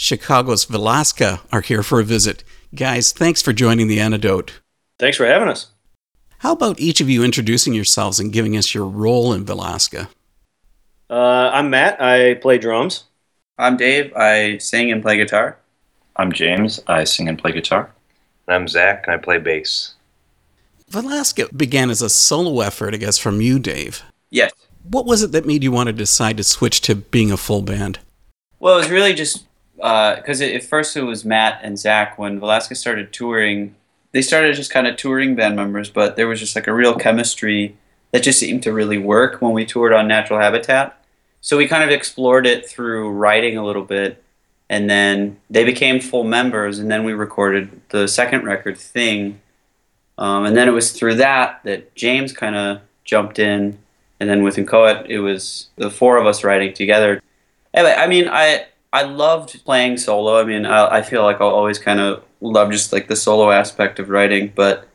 Chicago's Valaska are here for a visit. Guys, thanks for joining the antidote. Thanks for having us. How about each of you introducing yourselves and giving us your role in Valaska? Uh, I'm Matt. I play drums. I'm Dave. I sing and play guitar. I'm James. I sing and play guitar. And I'm Zach, and I play bass. Valaska began as a solo effort, I guess, from you, Dave. Yes. What was it that made you want to decide to switch to being a full band? Well, it was really just because at first it was Matt and Zach. When Valaska started touring, they started just kind of touring band members, but there was just like a real chemistry that just seemed to really work when we toured on Natural Habitat. So we kind of explored it through writing a little bit, and then they became full members, and then we recorded the second record, Thing. Um, and then it was through that that James kind of jumped in, and then with Inchoate, it was the four of us writing together. Anyway, I mean, I I loved playing solo. I mean, I, I feel like I'll always kind of love just like the solo aspect of writing, but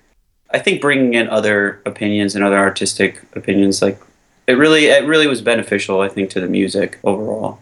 I think bringing in other opinions and other artistic opinions, like it really, it really was beneficial. I think to the music overall.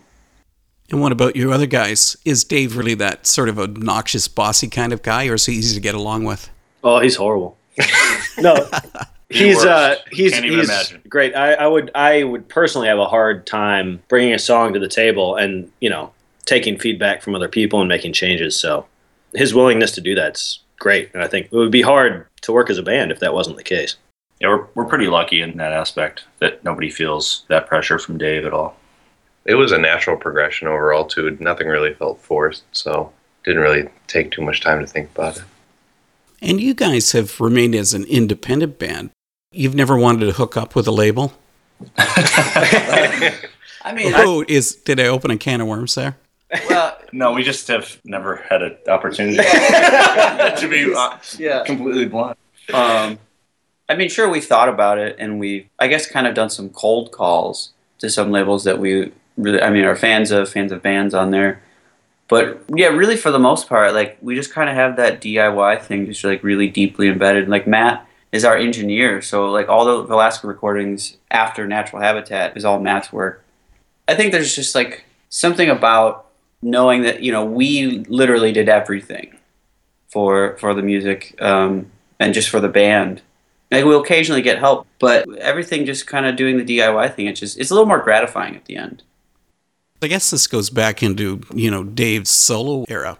And what about you other guys? Is Dave really that sort of obnoxious, bossy kind of guy, or is he easy to get along with? Oh, he's horrible. no, he's uh, he's he's great. I, I would I would personally have a hard time bringing a song to the table and you know taking feedback from other people and making changes. So his willingness to do that's great, and I think it would be hard to work as a band if that wasn't the case. Yeah, we're we're pretty lucky in that aspect that nobody feels that pressure from Dave at all. It was a natural progression overall too. Nothing really felt forced, so didn't really take too much time to think about it. And you guys have remained as an independent band. You've never wanted to hook up with a label. I mean, oh, is did I open a can of worms there? Well, No, we just have never had an opportunity to be uh, yeah. completely blunt. Um, I mean, sure, we've thought about it, and we've, I guess, kind of done some cold calls to some labels that we really, I mean, are fans of, fans of bands on there. But yeah, really, for the most part, like we just kind of have that DIY thing, just like really deeply embedded. Like Matt is our engineer, so like all the Valaska recordings after Natural Habitat is all Matt's work. I think there's just like something about knowing that you know we literally did everything for for the music um, and just for the band. Like we'll occasionally get help, but everything just kind of doing the DIY thing. It's just it's a little more gratifying at the end. I guess this goes back into, you know, Dave's solo era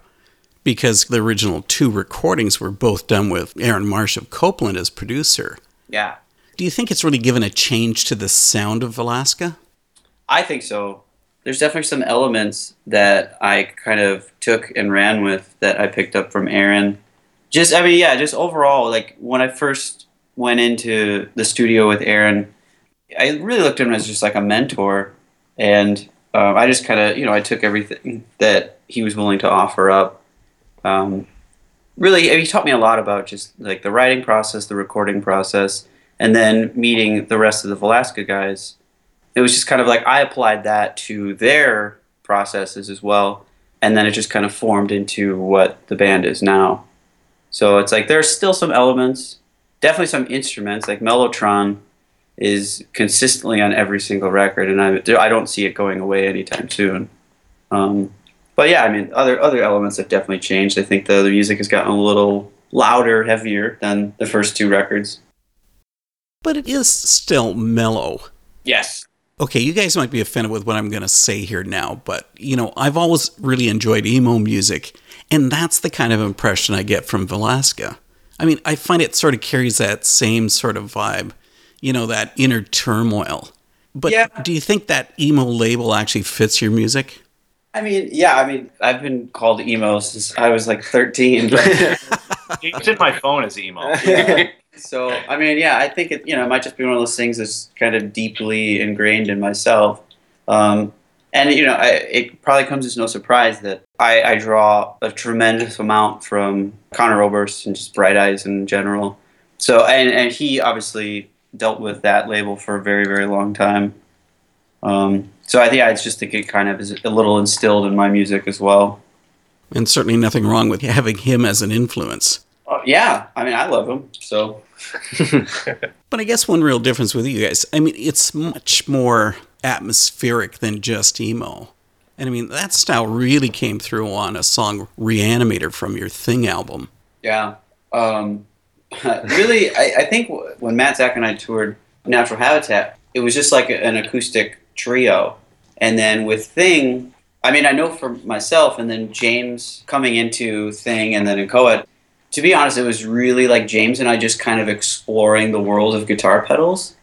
because the original two recordings were both done with Aaron Marsh of Copeland as producer. Yeah, Do you think it's really given a change to the sound of Valaska? I think so. There's definitely some elements that I kind of took and ran with that I picked up from Aaron. Just, I mean, yeah, just overall, like when I first went into the studio with Aaron, I really looked at him as just like a mentor. And um, I just kind of, you know, I took everything that he was willing to offer up. Um, really, he taught me a lot about just like the writing process, the recording process, and then meeting the rest of the Valaska guys it was just kind of like I applied that to their processes as well, and then it just kind of formed into what the band is now. So it's like there's still some elements, definitely some instruments like Mellotron is consistently on every single record, and I I don't see it going away anytime soon. Um, but yeah, I mean other other elements have definitely changed. I think the, the music has gotten a little louder, heavier than the first two records. But it is still mellow. Yes, Okay, you guys might be offended with what I'm going to say here now, but you know, I've always really enjoyed emo music, and that's the kind of impression I get from Valaska. I mean, I find it sort of carries that same sort of vibe, you know, that inner turmoil. But Yeah. do you think that emo label actually fits your music? I mean, yeah, I mean, I've been called emo since I was like 13. It's in my phone as emo. so, I mean, yeah, I think it, you know, it might just be one of those things that's kind of deeply ingrained in myself. Um, and, you know, I, it probably comes as no surprise that I, I draw a tremendous amount from Conor Oberst and just Bright Eyes in general. So, and, and he obviously dealt with that label for a very, very long time. Um, so I think I just think it kind of is a little instilled in my music as well. And certainly nothing wrong with having him as an influence. Uh, yeah, I mean, I love them So But I guess one real difference with you guys, I mean, it's much more atmospheric than just emo. And I mean, that style really came through on a song Reanimator from your Thing album. Yeah. Um, really, I, I, think when Matt, Zach, and I toured Natural Habitat, it was just like an acoustic trio. And then with Thing, I mean, I know for myself, and then James coming into Thing and then Inchoate, to be honest, it was really like James and I just kind of exploring the world of guitar pedals.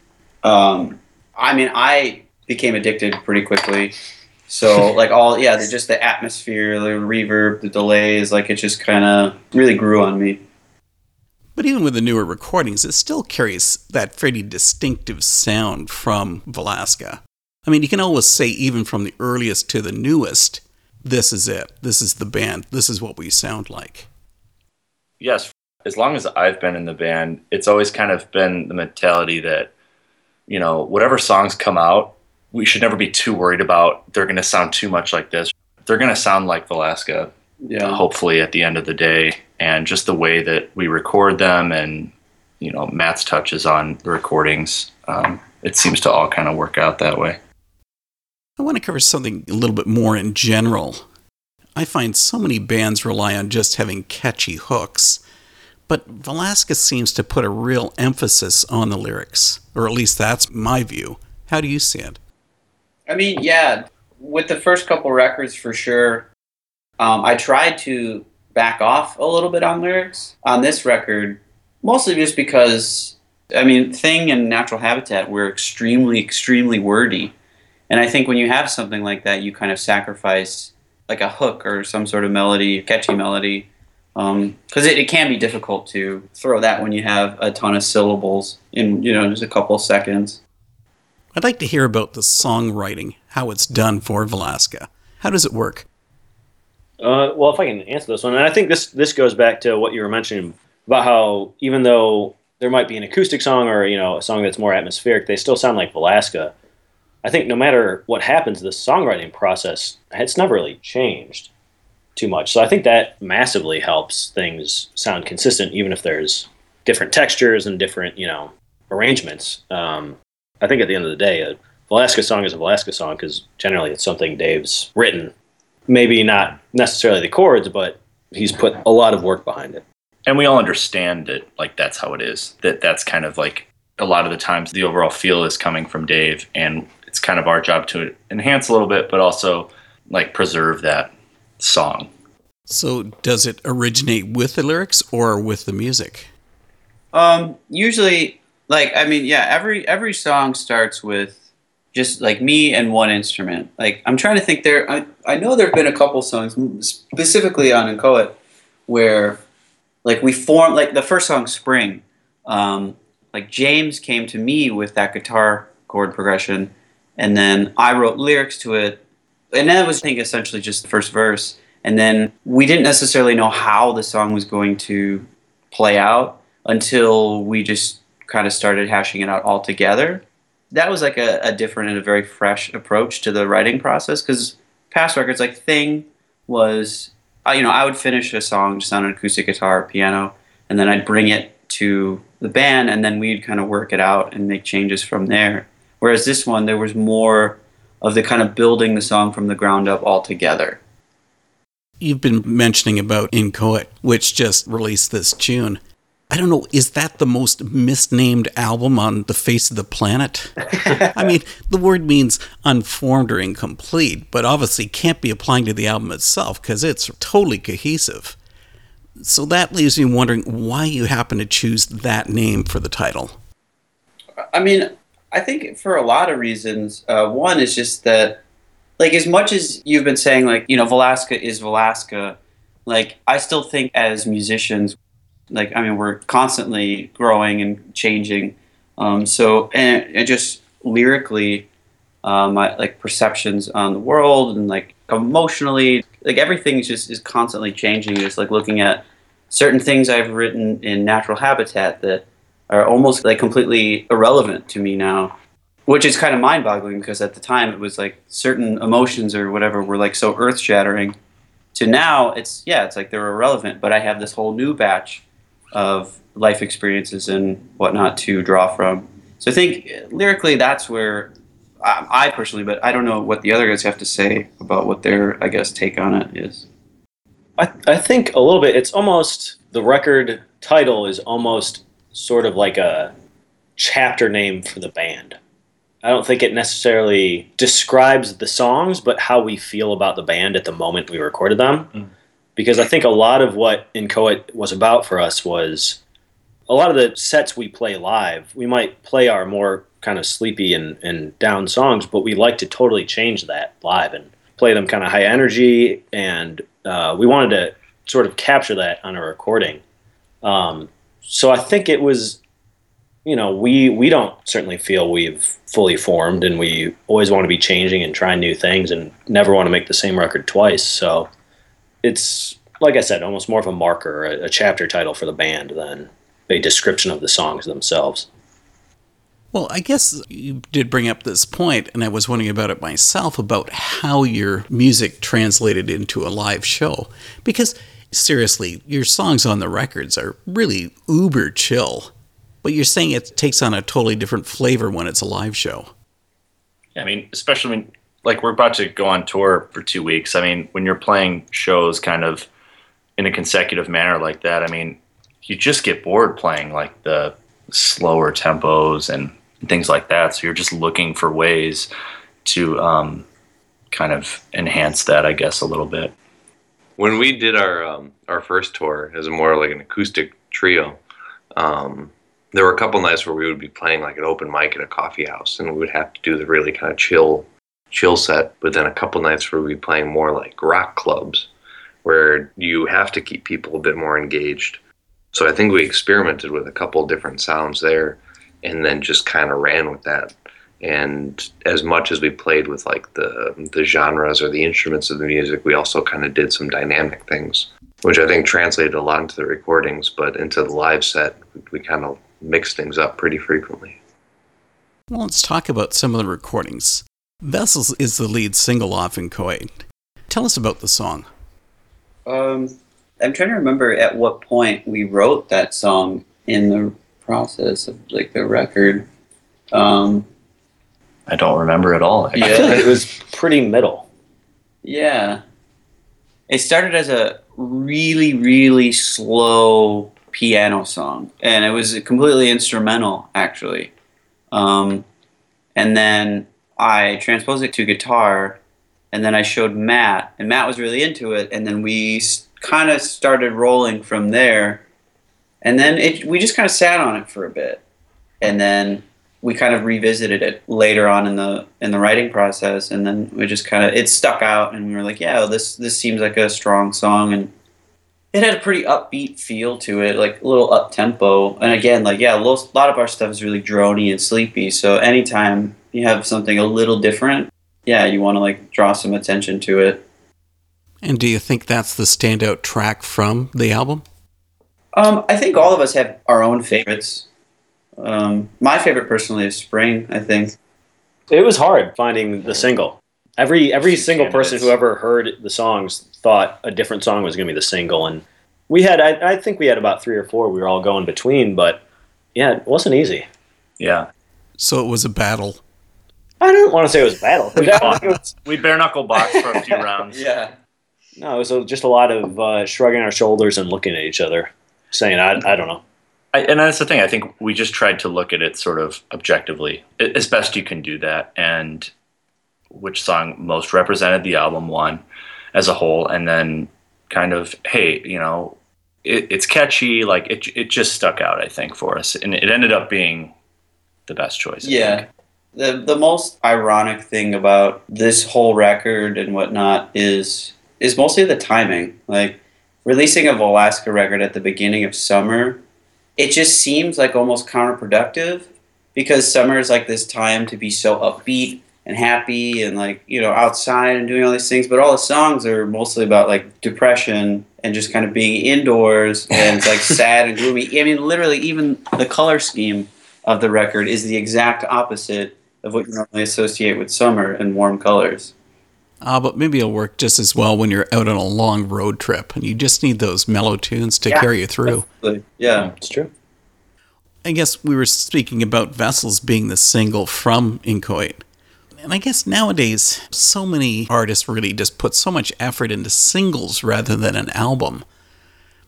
Um, I mean, I became addicted pretty quickly. So like all yeah, just the atmosphere, the reverb, the delays, like it just kind of really grew on me. But even with the newer recordings, it still carries that pretty distinctive sound from Valaska. I mean, you can always say, even from the earliest to the newest, this is it. This is the band. This is what we sound like. Yes. As long as I've been in the band, it's always kind of been the mentality that, you know, whatever songs come out, we should never be too worried about they're going to sound too much like this. They're going to sound like Valaska, yeah. hopefully, at the end of the day and just the way that we record them and you know Matt's touches on the recordings, um, it seems to all kind of work out that way. I want to cover something a little bit more in general. I find so many bands rely on just having catchy hooks, but Valaska seems to put a real emphasis on the lyrics, or at least that's my view. How do you see it? I mean, yeah, with the first couple records for sure, um, I tried to back off a little bit on lyrics on this record, mostly just because, I mean, Thing and Natural Habitat were extremely, extremely wordy. And I think when you have something like that, you kind of sacrifice like a hook or some sort of melody, catchy melody, because um, it, it can be difficult to throw that when you have a ton of syllables in you know just a couple seconds. I'd like to hear about the songwriting, how it's done for Valaska. How does it work? Uh, well, if I can answer this one, and I think this this goes back to what you were mentioning about how even though there might be an acoustic song or you know a song that's more atmospheric, they still sound like Valaska. I think no matter what happens, the songwriting process it's never really changed too much. So I think that massively helps things sound consistent, even if there's different textures and different you know arrangements. Um, I think at the end of the day, a Valaska song is a Valaska song because generally it's something Dave's written maybe not necessarily the chords, but he's put a lot of work behind it. And we all understand that like that's how it is. That that's kind of like a lot of the times the overall feel is coming from Dave and kind of our job to enhance a little bit but also like preserve that song. So does it originate with the lyrics or with the music? Um usually like I mean yeah, every every song starts with just like me and one instrument. Like I'm trying to think there. I, I know there have been a couple songs specifically on Inchoate where like we formed like the first song Spring. Um, like James came to me with that guitar chord progression, and then I wrote lyrics to it, and that was I think essentially just the first verse. And then we didn't necessarily know how the song was going to play out until we just kind of started hashing it out all together that was like a, a different and a very fresh approach to the writing process because past records like Thing was, you know, I would finish a song just on an acoustic guitar or piano, and then I'd bring it to the band, and then we'd kind of work it out and make changes from there. Whereas this one, there was more of the kind of building the song from the ground up altogether. You've been mentioning about Inchoate, which just released this tune. I don't know, is that the most misnamed album on the face of the planet? I mean, the word means unformed or incomplete, but obviously can't be applying to the album itself because it's totally cohesive. So that leaves me wondering why you happen to choose that name for the title. I mean, I think for a lot of reasons. Uh, one is just that, like, as much as you've been saying, like, you know, Valaska is Valaska, like, I still think as musicians, like I mean, we're constantly growing and changing. Um, so and, and, just lyrically, um, my like perceptions on the world and like emotionally, like everything is just is constantly changing. Just like looking at certain things I've written in Natural Habitat that are almost like completely irrelevant to me now which is kind of mind-boggling because at the time it was like certain emotions or whatever were like so earth-shattering to now it's yeah it's like they're irrelevant but i have this whole new batch of life experiences and whatnot to draw from. So I think uh, lyrically, that's where I, I personally, but I don't know what the other guys have to say about what their, I guess, take on it is. I, I think a little bit. It's almost the record title is almost sort of like a chapter name for the band. I don't think it necessarily describes the songs, but how we feel about the band at the moment we recorded them. Mm. Because I think a lot of what Inchoate was about for us was a lot of the sets we play live, we might play our more kind of sleepy and, and down songs, but we like to totally change that live and play them kind of high energy. And uh, we wanted to sort of capture that on a recording. Um, so I think it was, you know, we we don't certainly feel we've fully formed, and we always want to be changing and trying new things, and never want to make the same record twice. So it's like I said, almost more of a marker, a, a chapter title for the band than a description of the songs themselves. Well, I guess you did bring up this point, and I was wondering about it myself about how your music translated into a live show. Because seriously, your songs on the records are really uber chill, but you're saying it takes on a totally different flavor when it's a live show. Yeah, I mean, especially when, like, we're about to go on tour for two weeks. I mean, when you're playing shows kind of in a consecutive manner like that, I mean, you just get bored playing like the slower tempos and things like that. So you're just looking for ways to um, kind of enhance that, I guess, a little bit. When we did our um, our first tour as more like an acoustic trio, um, there were a couple nights where we would be playing like an open mic at a coffee house, and we would have to do the really kind of chill chill set. But then a couple nights where we'd be playing more like rock clubs, where you have to keep people a bit more engaged. So I think we experimented with a couple different sounds there and then just kind of ran with that. And as much as we played with like the the genres or the instruments of the music, we also kind of did some dynamic things, which I think translated a lot into the recordings, but into the live set, we kind of mixed things up pretty frequently. Well, let's talk about some of the recordings. Vessels is the lead single off Inchoate. Tell us about the song. Um, I'm trying to remember at what point we wrote that song in the process of like the record. Um, I don't remember at all. Yeah, it was pretty middle. Yeah, it started as a really really slow piano song, and it was completely instrumental actually. Um, and then I transposed it to guitar, and then I showed Matt, and Matt was really into it, and then we kind of started rolling from there and then it, we just kind of sat on it for a bit, and then we kind of revisited it later on in the in the writing process, and then we just kind of it stuck out, and we were like, yeah, this this seems like a strong song, and it had a pretty upbeat feel to it, like a little up tempo, and again, like yeah, a lot of our stuff is really drony and sleepy, so anytime you have something a little different, yeah, you want to like draw some attention to it. And do you think that's the standout track from the album? Um, I think all of us have our own favorites. Um, my favorite personally is Spring. I think it was hard finding the single. Every every single person who ever heard the songs thought a different song was going to be the single, and we had I, I think we had about three or four. We were all going between, but yeah, it wasn't easy. Yeah. So it was a battle. I don't want to say it was a battle. we bare knuckle boxed for a few rounds. yeah. No, it was a, just a lot of uh, shrugging our shoulders and looking at each other saying I, I don't know. I, and that's the thing. I think we just tried to look at it sort of objectively, as best you can do that, and which song most represented the album one as a whole, and then kind of, hey, you know, it, it's catchy. Like it, it just stuck out. I think for us, and it ended up being the best choice. yeah. The the most ironic thing about this whole record and whatnot is is mostly the timing. Like releasing a Valaska record at the beginning of summer, it just seems like almost counterproductive because summer is like this time to be so upbeat and happy and like you know outside and doing all these things but all the songs are mostly about like depression and just kind of being indoors and it's like sad and gloomy. I mean literally even the color scheme of the record is the exact opposite of what you normally associate with summer and warm colors uh, but maybe it'll work just as well when you're out on a long road trip and you just need those mellow tunes to yeah, carry you through. Absolutely. Yeah, it's true. I guess we were speaking about Vessels being the single from Inchoate. And I guess nowadays, so many artists really just put so much effort into singles rather than an album.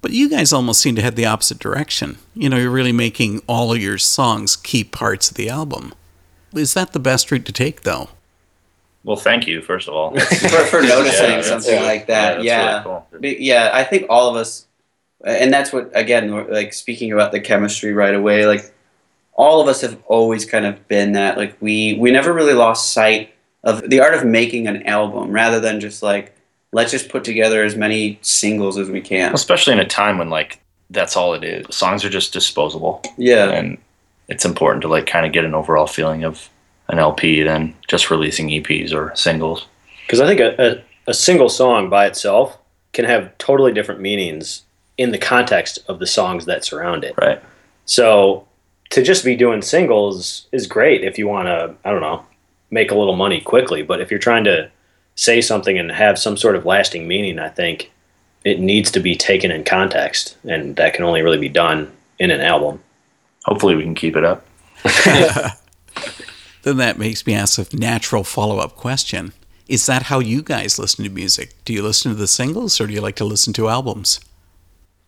But you guys almost seem to head the opposite direction. You know, you're really making all of your songs key parts of the album. Is that the best route to take, though? Well, thank you, first of all. for, for noticing yeah, something yeah. like that. Yeah. Yeah. Really cool. yeah, I think all of us, and that's what, again, like speaking about the chemistry right away, like all of us have always kind of been that. Like we, we never really lost sight of the art of making an album rather than just like, let's just put together as many singles as we can. Especially in a time when like that's all it is. Songs are just disposable. Yeah. And it's important to like kind of get an overall feeling of an LP than just releasing EPs or singles. Because I think a, a, a, single song by itself can have totally different meanings in the context of the songs that surround it. Right. So to just be doing singles is great if you want to, I don't know, make a little money quickly. But if you're trying to say something and have some sort of lasting meaning, I think it needs to be taken in context, and that can only really be done in an album. Hopefully, we can keep it up. then that makes me ask a natural follow up question. Is that how you guys listen to music? Do you listen to the singles or do you like to listen to albums?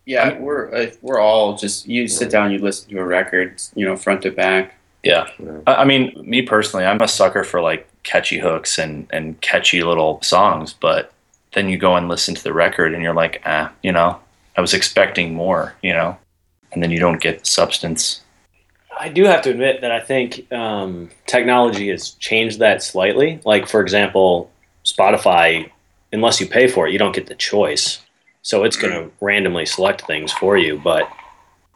Yeah, we're uh, we're all just you sit down, you listen to a record, you know, front to back. Yeah. I mean, me personally, I'm a sucker for like catchy hooks and, and catchy little songs, but then you go and listen to the record and you're like, ah, you know, I was expecting more, you know, and then you don't get substance. I do have to admit that I think um, technology has changed that slightly. Like, for example, Spotify, unless you pay for it, you don't get the choice. So it's going to randomly select things for you. But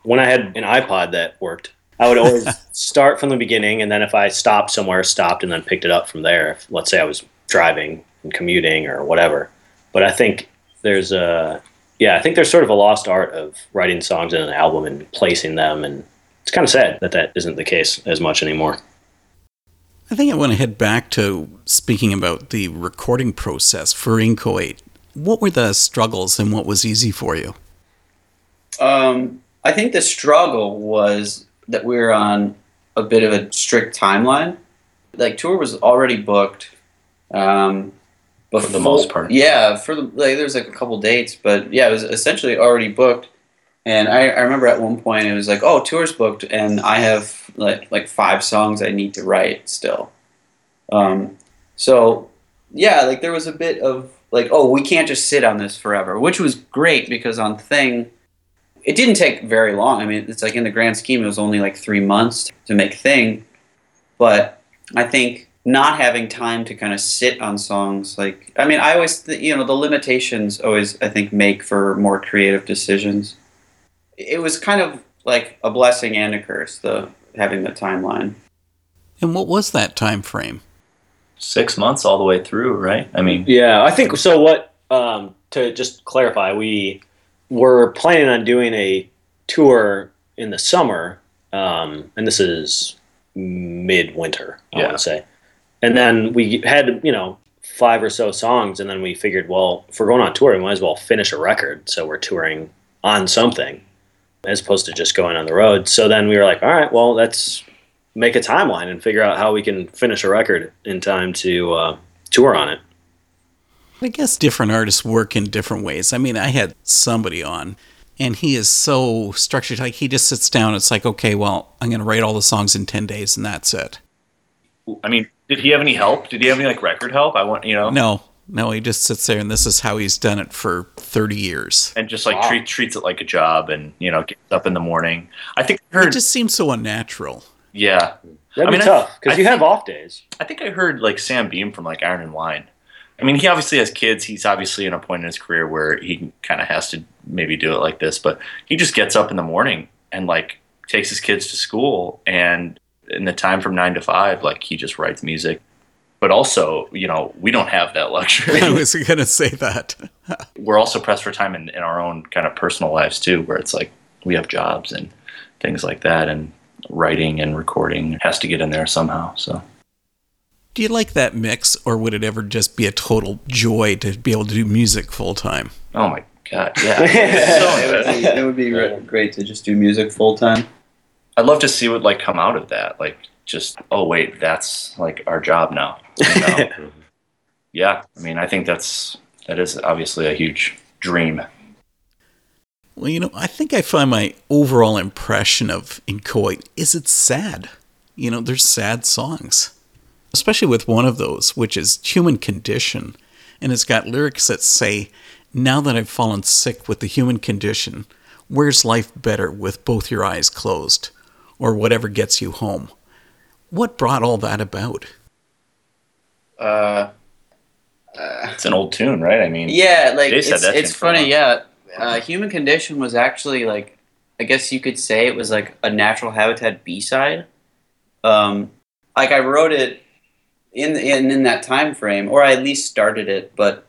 when I had an iPod that worked, I would always start from the beginning, and then if I stopped somewhere, stopped and then picked it up from there. If, let's say I was driving and commuting or whatever. But I think there's a yeah, I think there's sort of a lost art of writing songs in an album and placing them, and it's kind of sad that that isn't the case as much anymore. I think I want to head back to speaking about the recording process for Inchoate. What were the struggles and what was easy for you? Um, I think the struggle was that we were on a bit of a strict timeline. Like tour was already booked. Um, before, for the most part. Yeah, for the like, there's like a couple dates, but yeah, it was essentially already booked. And I, I remember at one point it was like, oh, tour's booked, and I have like like five songs I need to write still. Um, so yeah, like there was a bit of like, oh, we can't just sit on this forever, which was great because on Thing, it didn't take very long. I mean, it's like in the grand scheme, it was only like three months to make Thing, but I think not having time to kind of sit on songs like i mean i always th- you know the limitations always i think make for more creative decisions it was kind of like a blessing and a curse the having the timeline. And what was that time frame six months all the way through right? I mean yeah i think so what um, to just clarify we were planning on doing a tour in the summer um, and this is midwinter i yeah. want to say. And then we had you know five or so songs, and then we figured, well, if we're going on tour, we might as well finish a record. So we're touring on something as opposed to just going on the road. So then we were like, all right, well, let's make a timeline and figure out how we can finish a record in time to uh, tour on it. I guess different artists work in different ways. I mean, I had somebody on, and he is so structured. Like he just sits down. It's like, okay, well, I'm going to write all the songs in ten days, and that's it. I mean, did he have any help? Did he have any like record help? I want you know. No, no. He just sits there, and this is how he's done it for thirty years, and just like wow. treat, treats it like a job, and you know, gets up in the morning. I think I heard, it just seems so unnatural. Yeah, that'd I mean, be tough because you have off days. I think I heard like Sam Beam from like Iron and Wine. I mean, he obviously has kids. He's obviously in a point in his career where he kind of has to maybe do it like this, but he just gets up in the morning and like takes his kids to school and in the time from nine to five, like he just writes music. But also, you know, we don't have that luxury. I was going to say that. We're also pressed for time in, in our own kind of personal lives too, where it's like we have jobs and things like that, and writing and recording has to get in there somehow. So. Do you like that mix, or would it ever just be a total joy to be able to do music full time? Oh my god, yeah! it, would be, it would be great to just do music full time. I'd love to see what like come out of that. Like just oh wait, that's like our job now. You know? yeah, I mean, I think that's that is obviously a huge dream. Well, you know, I think I find my overall impression of Inchoate is it's sad. You know, there's sad songs, especially with one of those, which is Human Condition, and it's got lyrics that say, "Now that I've fallen sick with the human condition, where's life better with both your eyes closed, or whatever gets you home?" What brought all that about? Uh, uh, it's an old tune, right? I mean, yeah, like it's, it's funny. Yeah, uh, Human Condition was actually like, I guess you could say it was like a Natural Habitat B side. Um, like I wrote it in, in in that time frame, or I at least started it. But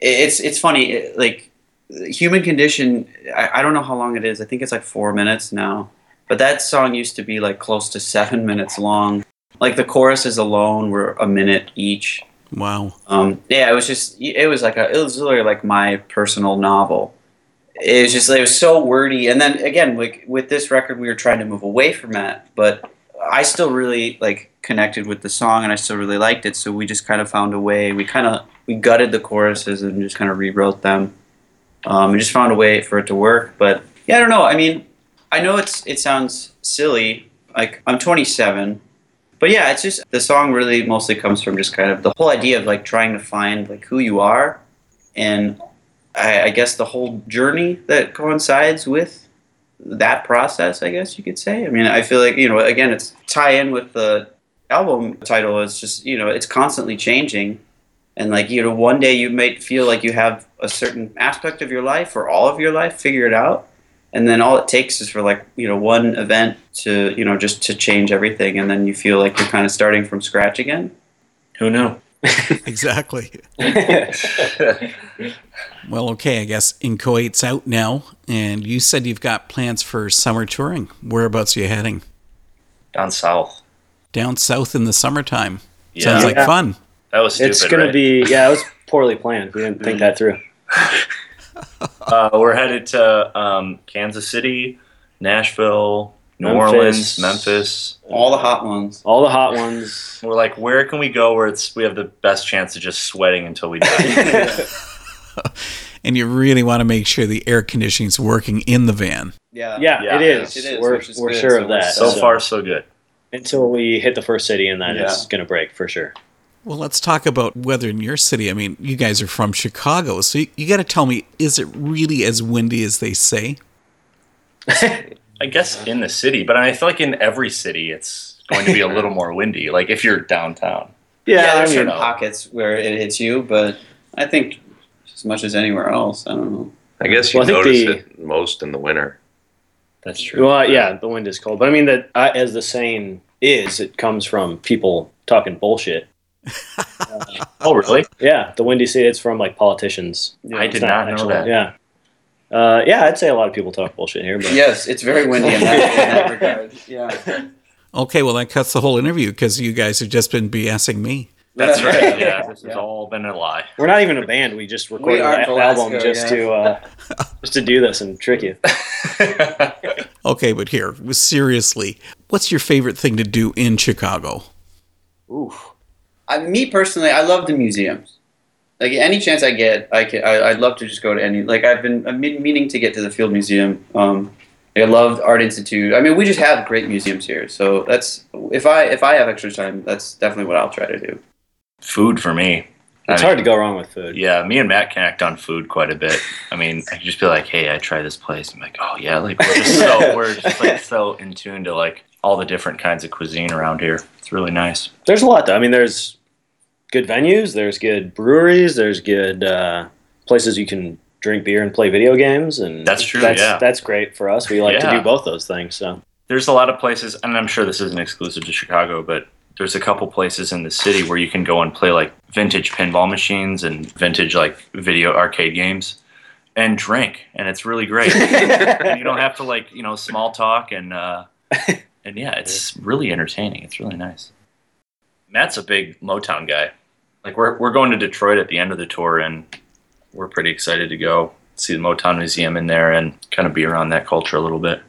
it's it's funny, it, like Human Condition. I, I don't know how long it is. I think it's like four minutes now. But that song used to be like close to seven minutes long. Like the choruses alone were a minute each. Wow. Um, yeah, it was just it was like a it was literally like my personal novel. It was just it was so wordy, and then again, like with this record, we were trying to move away from that, but I still really like connected with the song, and I still really liked it. So we just kind of found a way. We kind of we gutted the choruses and just kind of rewrote them. Um, we just found a way for it to work. But yeah, I don't know. I mean, I know it's it sounds silly. Like I'm 27, but yeah, it's just the song really mostly comes from just kind of the whole idea of like trying to find like who you are, and I, I guess the whole journey that coincides with that process. I guess you could say. I mean, I feel like you know, again, it's tie in with the album title. It's just you know, it's constantly changing, and like you know, one day you might feel like you have a certain aspect of your life or all of your life figured out and then all it takes is for like you know one event to you know just to change everything and then you feel like you're kind of starting from scratch again. Who knew? Exactly. Well okay i guess inchoate's out now and you said you've got plans for summer touring. Whereabouts are you heading? Down south. Down south in the summertime. Yeah. sounds like yeah. fun. That was stupid, it's gonna right? be yeah it was poorly planned. We didn't think mm. that through uh, we're headed to um, Kansas City, Nashville, New Memphis. Orleans, Memphis. All the hot ones. All the hot ones. We're like, where can we go where it's we have the best chance of just sweating until we die? and you really want to make sure the air conditioning is working in the van. Yeah, yeah, yeah it, is. it is. We're, we're sure so of that. So, so, far, so good. Until we hit the first city, and then yeah. it's going to break for sure. Well, let's talk about weather in your city. I mean, you guys are from Chicago, so you, you got to tell me, is it really as windy as they say? I guess in the city, but I feel like in every city, it's going to be a little more windy. Like if you're downtown. Yeah, yeah there's certain pockets where it hits you, but I think as much as anywhere else, I don't know. I guess you well, notice the, it most in the winter. That's true. Well, yeah, the wind is cold, but I mean that uh, as the saying is, it comes from people talking bullshit uh, oh, really? Yeah, the Windy City. It's from like politicians. I did not, not know that. Yeah. Uh, yeah, I'd say a lot of people talk bullshit here. But. Yes, it's very windy in that, in that regard. Yeah. Okay, well that cuts the whole interview because you guys have just been BSing me. That's right. Yeah, this has all been a lie. We're not even a band. We just recorded an album just yeah. to uh, just to do this and trick you. okay, but here, seriously, what's your favorite thing to do in Chicago? Oof. I, me personally, I love the museums. Like any chance I get, I can. I, would love to just go to any. Like I've been, I've been meaning to get to the Field Museum. Um, I love Art Institute. I mean, we just have great museums here. So that's if I if I have extra time, that's definitely what I'll try to do. Food for me. It's I mean, hard to go wrong with food. Yeah, me and Matt connect on food quite a bit. I mean, I can just be like, "Hey, I try this place." I'm like, "Oh yeah," like we're just so we're just like so in tune to like all the different kinds of cuisine around here. It's really nice. There's a lot though. I mean, there's good venues. There's good breweries. There's good uh, places you can drink beer and play video games. And that's true. That's, yeah, that's great for us. We like yeah. to do both those things. So there's a lot of places, and I'm sure this isn't exclusive to Chicago, but there's a couple places in the city where you can go and play like vintage pinball machines and vintage like video arcade games and drink and it's really great and you don't have to like you know small talk and uh and yeah it's really entertaining it's really nice matt's a big motown guy like we're we're going to Detroit at the end of the tour, and we're pretty excited to go see the Motown Museum in there and kind of be around that culture a little bit.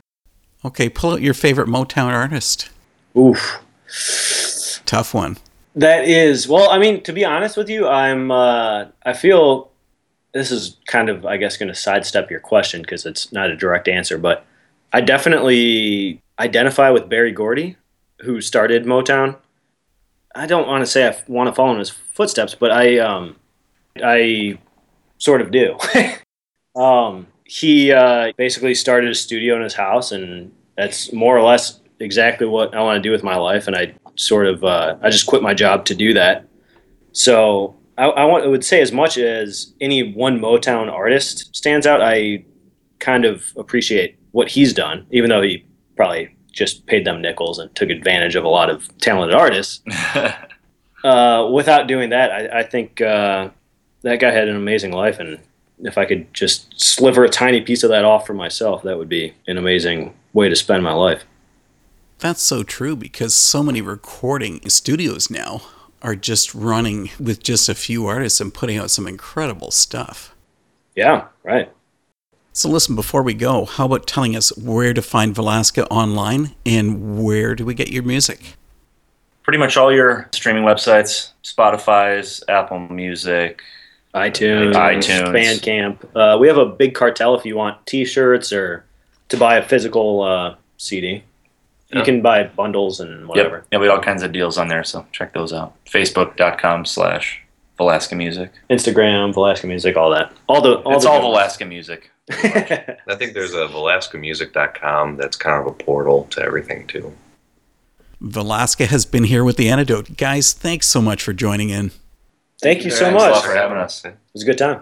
Okay, pull out your favorite Motown artist. Oof. Tough one. That is well. I mean, to be honest with you, I'm. Uh, I feel this is kind of, I guess, going to sidestep your question because it's not a direct answer. But I definitely identify with Berry Gordy, who started Motown. I don't want to say I want to follow in his footsteps, but I, um, I sort of do. um, he uh, basically started a studio in his house, and that's more or less exactly what I want to do with my life. And I sort of, uh, I just quit my job to do that. So I, I, want, I would say as much as any one Motown artist stands out, I kind of appreciate what he's done, even though he probably just paid them nickels and took advantage of a lot of talented artists. uh, without doing that, I, I think uh, that guy had an amazing life, and if I could just sliver a tiny piece of that off for myself, that would be an amazing way to spend my life. That's so true because so many recording studios now are just running with just a few artists and putting out some incredible stuff. Yeah, right. So, listen, before we go, how about telling us where to find Valaska online and where do we get your music? Pretty much all your streaming websites Spotify's, Apple Music, iTunes, iTunes, Bandcamp. Uh, we have a big cartel if you want t shirts or to buy a physical uh, CD. You can buy bundles and whatever. Yep. Yeah, we have all kinds of deals on there, so check those out. Facebook.com slash Valaska Music. Instagram, Valaska Music, all that. All the all it's the all Valaska Music. I think there's a ValaskaMusic.com that's kind of a portal to everything too. Valaska has been here with the antidote. Guys, thanks so much for joining in. Thank you so much. for having us. It was a good time.